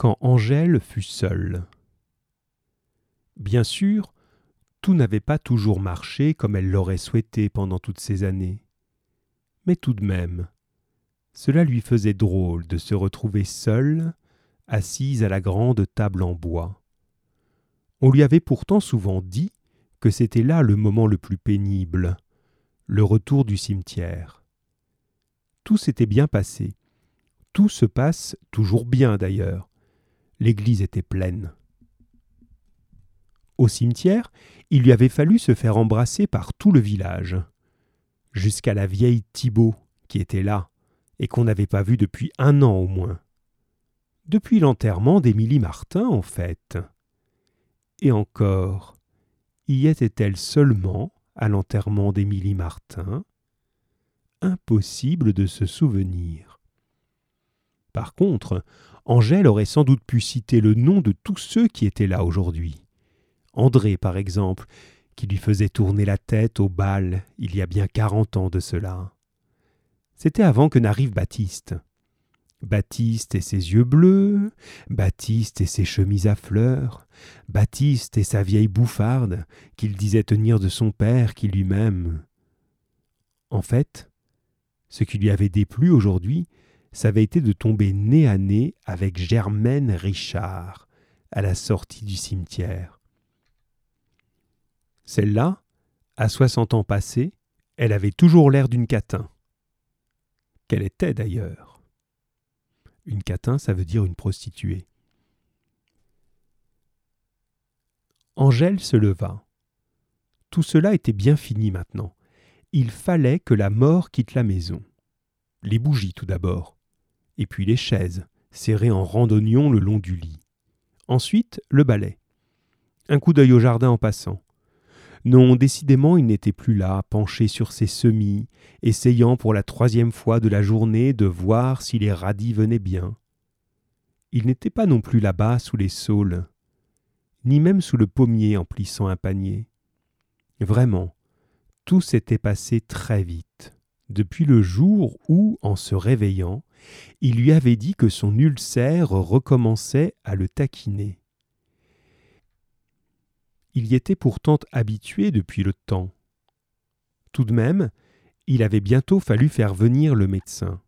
quand Angèle fut seule. Bien sûr, tout n'avait pas toujours marché comme elle l'aurait souhaité pendant toutes ces années. Mais tout de même, cela lui faisait drôle de se retrouver seule, assise à la grande table en bois. On lui avait pourtant souvent dit que c'était là le moment le plus pénible, le retour du cimetière. Tout s'était bien passé. Tout se passe toujours bien d'ailleurs l'église était pleine. Au cimetière, il lui avait fallu se faire embrasser par tout le village, jusqu'à la vieille Thibault qui était là, et qu'on n'avait pas vue depuis un an au moins. Depuis l'enterrement d'Émilie Martin, en fait. Et encore, y était-elle seulement à l'enterrement d'Émilie Martin? Impossible de se souvenir. Par contre, Angèle aurait sans doute pu citer le nom de tous ceux qui étaient là aujourd'hui. André, par exemple, qui lui faisait tourner la tête au bal il y a bien quarante ans de cela. C'était avant que n'arrive Baptiste. Baptiste et ses yeux bleus, Baptiste et ses chemises à fleurs, Baptiste et sa vieille bouffarde qu'il disait tenir de son père qui lui-même. En fait, ce qui lui avait déplu aujourd'hui, ça avait été de tomber nez à nez avec Germaine Richard à la sortie du cimetière. Celle-là, à soixante ans passés, elle avait toujours l'air d'une catin. Qu'elle était d'ailleurs. Une catin, ça veut dire une prostituée. Angèle se leva. Tout cela était bien fini maintenant. Il fallait que la mort quitte la maison. Les bougies tout d'abord et puis les chaises, serrées en randonnion le long du lit. Ensuite, le balai. Un coup d'œil au jardin en passant. Non, décidément, il n'était plus là, penché sur ses semis, essayant pour la troisième fois de la journée de voir si les radis venaient bien. Il n'était pas non plus là-bas sous les saules, ni même sous le pommier en plissant un panier. Vraiment, tout s'était passé très vite, depuis le jour où, en se réveillant, il lui avait dit que son ulcère recommençait à le taquiner. Il y était pourtant habitué depuis le temps. Tout de même, il avait bientôt fallu faire venir le médecin.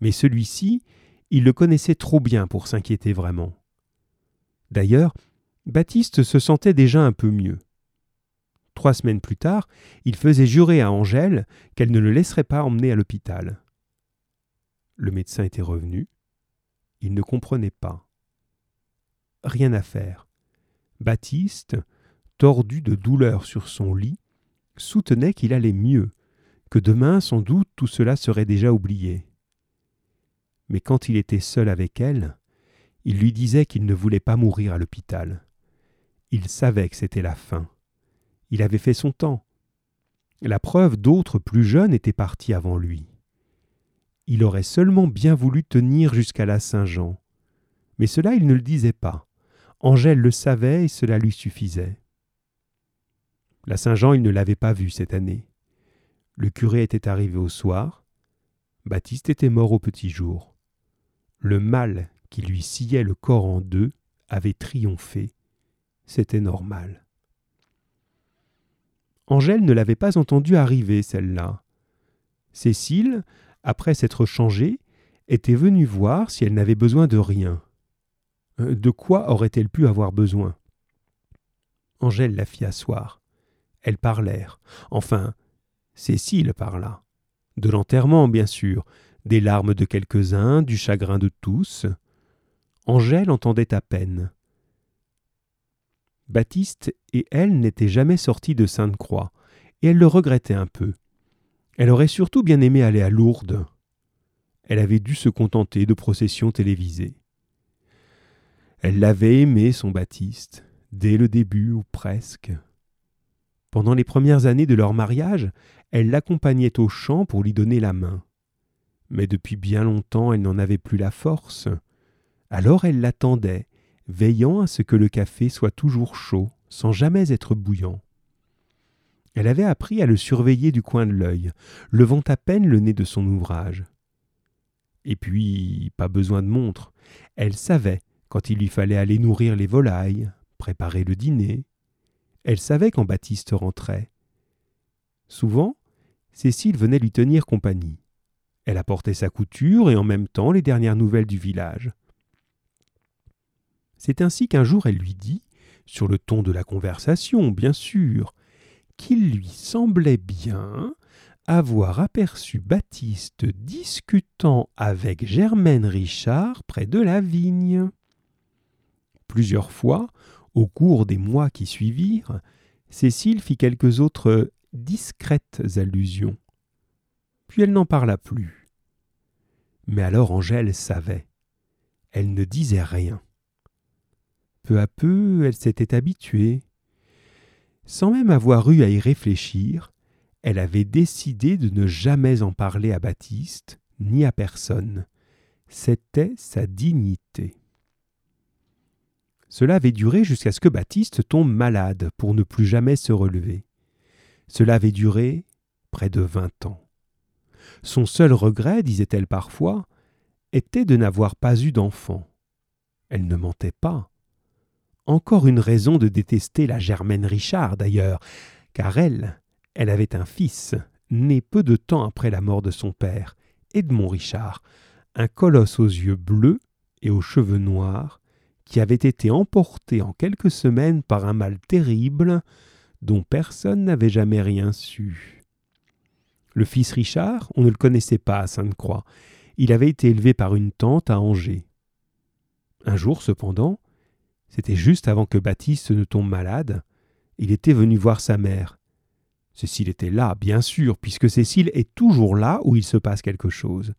Mais celui-ci, il le connaissait trop bien pour s'inquiéter vraiment. D'ailleurs, Baptiste se sentait déjà un peu mieux. Trois semaines plus tard, il faisait jurer à Angèle qu'elle ne le laisserait pas emmener à l'hôpital. Le médecin était revenu. Il ne comprenait pas. Rien à faire. Baptiste, tordu de douleur sur son lit, soutenait qu'il allait mieux, que demain sans doute tout cela serait déjà oublié. Mais quand il était seul avec elle, il lui disait qu'il ne voulait pas mourir à l'hôpital. Il savait que c'était la fin. Il avait fait son temps. La preuve d'autres plus jeunes étaient partis avant lui. Il aurait seulement bien voulu tenir jusqu'à la Saint-Jean. Mais cela il ne le disait pas. Angèle le savait et cela lui suffisait. La Saint-Jean, il ne l'avait pas vue cette année. Le curé était arrivé au soir. Baptiste était mort au petit jour. Le mal qui lui sciait le corps en deux avait triomphé. C'était normal. Angèle ne l'avait pas entendu arriver, celle-là. Cécile, après s'être changée, était venue voir si elle n'avait besoin de rien. Euh, de quoi aurait-elle pu avoir besoin? Angèle la fit asseoir. Elles parlèrent. Enfin, Cécile parla. De l'enterrement, bien sûr, des larmes de quelques-uns, du chagrin de tous. Angèle entendait à peine. Baptiste et elle n'étaient jamais sortis de Sainte-Croix, et elle le regrettait un peu. Elle aurait surtout bien aimé aller à Lourdes. Elle avait dû se contenter de processions télévisées. Elle l'avait aimé, son Baptiste, dès le début ou presque. Pendant les premières années de leur mariage, elle l'accompagnait au chant pour lui donner la main. Mais depuis bien longtemps elle n'en avait plus la force. Alors elle l'attendait, veillant à ce que le café soit toujours chaud, sans jamais être bouillant. Elle avait appris à le surveiller du coin de l'œil, levant à peine le nez de son ouvrage. Et puis, pas besoin de montre. Elle savait quand il lui fallait aller nourrir les volailles, préparer le dîner. Elle savait quand Baptiste rentrait. Souvent, Cécile venait lui tenir compagnie. Elle apportait sa couture et en même temps les dernières nouvelles du village. C'est ainsi qu'un jour elle lui dit, sur le ton de la conversation, bien sûr, qu'il lui semblait bien avoir aperçu Baptiste discutant avec Germaine Richard près de la vigne. Plusieurs fois, au cours des mois qui suivirent, Cécile fit quelques autres discrètes allusions. Puis elle n'en parla plus. Mais alors Angèle savait. Elle ne disait rien. Peu à peu, elle s'était habituée. Sans même avoir eu à y réfléchir, elle avait décidé de ne jamais en parler à Baptiste, ni à personne. C'était sa dignité. Cela avait duré jusqu'à ce que Baptiste tombe malade pour ne plus jamais se relever. Cela avait duré près de vingt ans. Son seul regret, disait-elle parfois, était de n'avoir pas eu d'enfant. Elle ne mentait pas. Encore une raison de détester la Germaine Richard, d'ailleurs, car elle, elle avait un fils, né peu de temps après la mort de son père, Edmond Richard, un colosse aux yeux bleus et aux cheveux noirs, qui avait été emporté en quelques semaines par un mal terrible dont personne n'avait jamais rien su. Le fils Richard, on ne le connaissait pas à Sainte-Croix. Il avait été élevé par une tante à Angers. Un jour, cependant, c'était juste avant que Baptiste ne tombe malade, il était venu voir sa mère. Cécile était là, bien sûr, puisque Cécile est toujours là où il se passe quelque chose.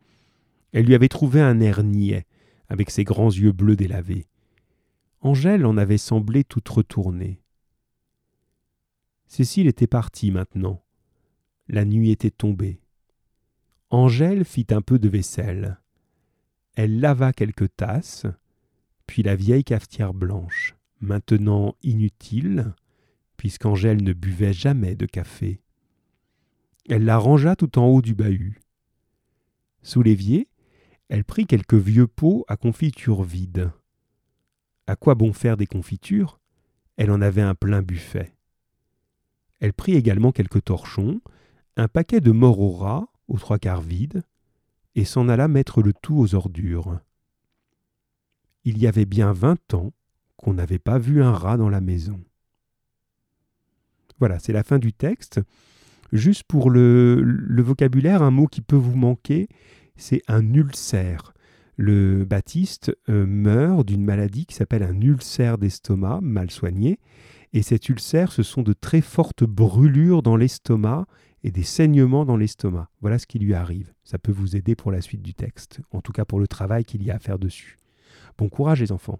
Elle lui avait trouvé un air niais, avec ses grands yeux bleus délavés. Angèle en avait semblé toute retournée. Cécile était partie maintenant. La nuit était tombée. Angèle fit un peu de vaisselle. Elle lava quelques tasses, puis la vieille cafetière blanche, maintenant inutile, puisqu'Angèle ne buvait jamais de café. Elle la rangea tout en haut du bahut. Sous l'évier, elle prit quelques vieux pots à confiture vides. À quoi bon faire des confitures? Elle en avait un plein buffet. Elle prit également quelques torchons, un paquet de rats, aux trois quarts vides, et s'en alla mettre le tout aux ordures. Il y avait bien vingt ans qu'on n'avait pas vu un rat dans la maison. Voilà, c'est la fin du texte. Juste pour le, vocabulaire, un mot qui peut vous manquer, c'est un ulcère. Le Baptiste euh, meurt d'une maladie qui s'appelle un ulcère d'estomac mal soigné, et cet ulcère, ce sont de très fortes brûlures dans l'estomac et des saignements dans l'estomac. Voilà ce qui lui arrive. Ça peut vous aider pour la suite du texte, en tout cas pour le travail qu'il y a à faire dessus. Bon courage les enfants.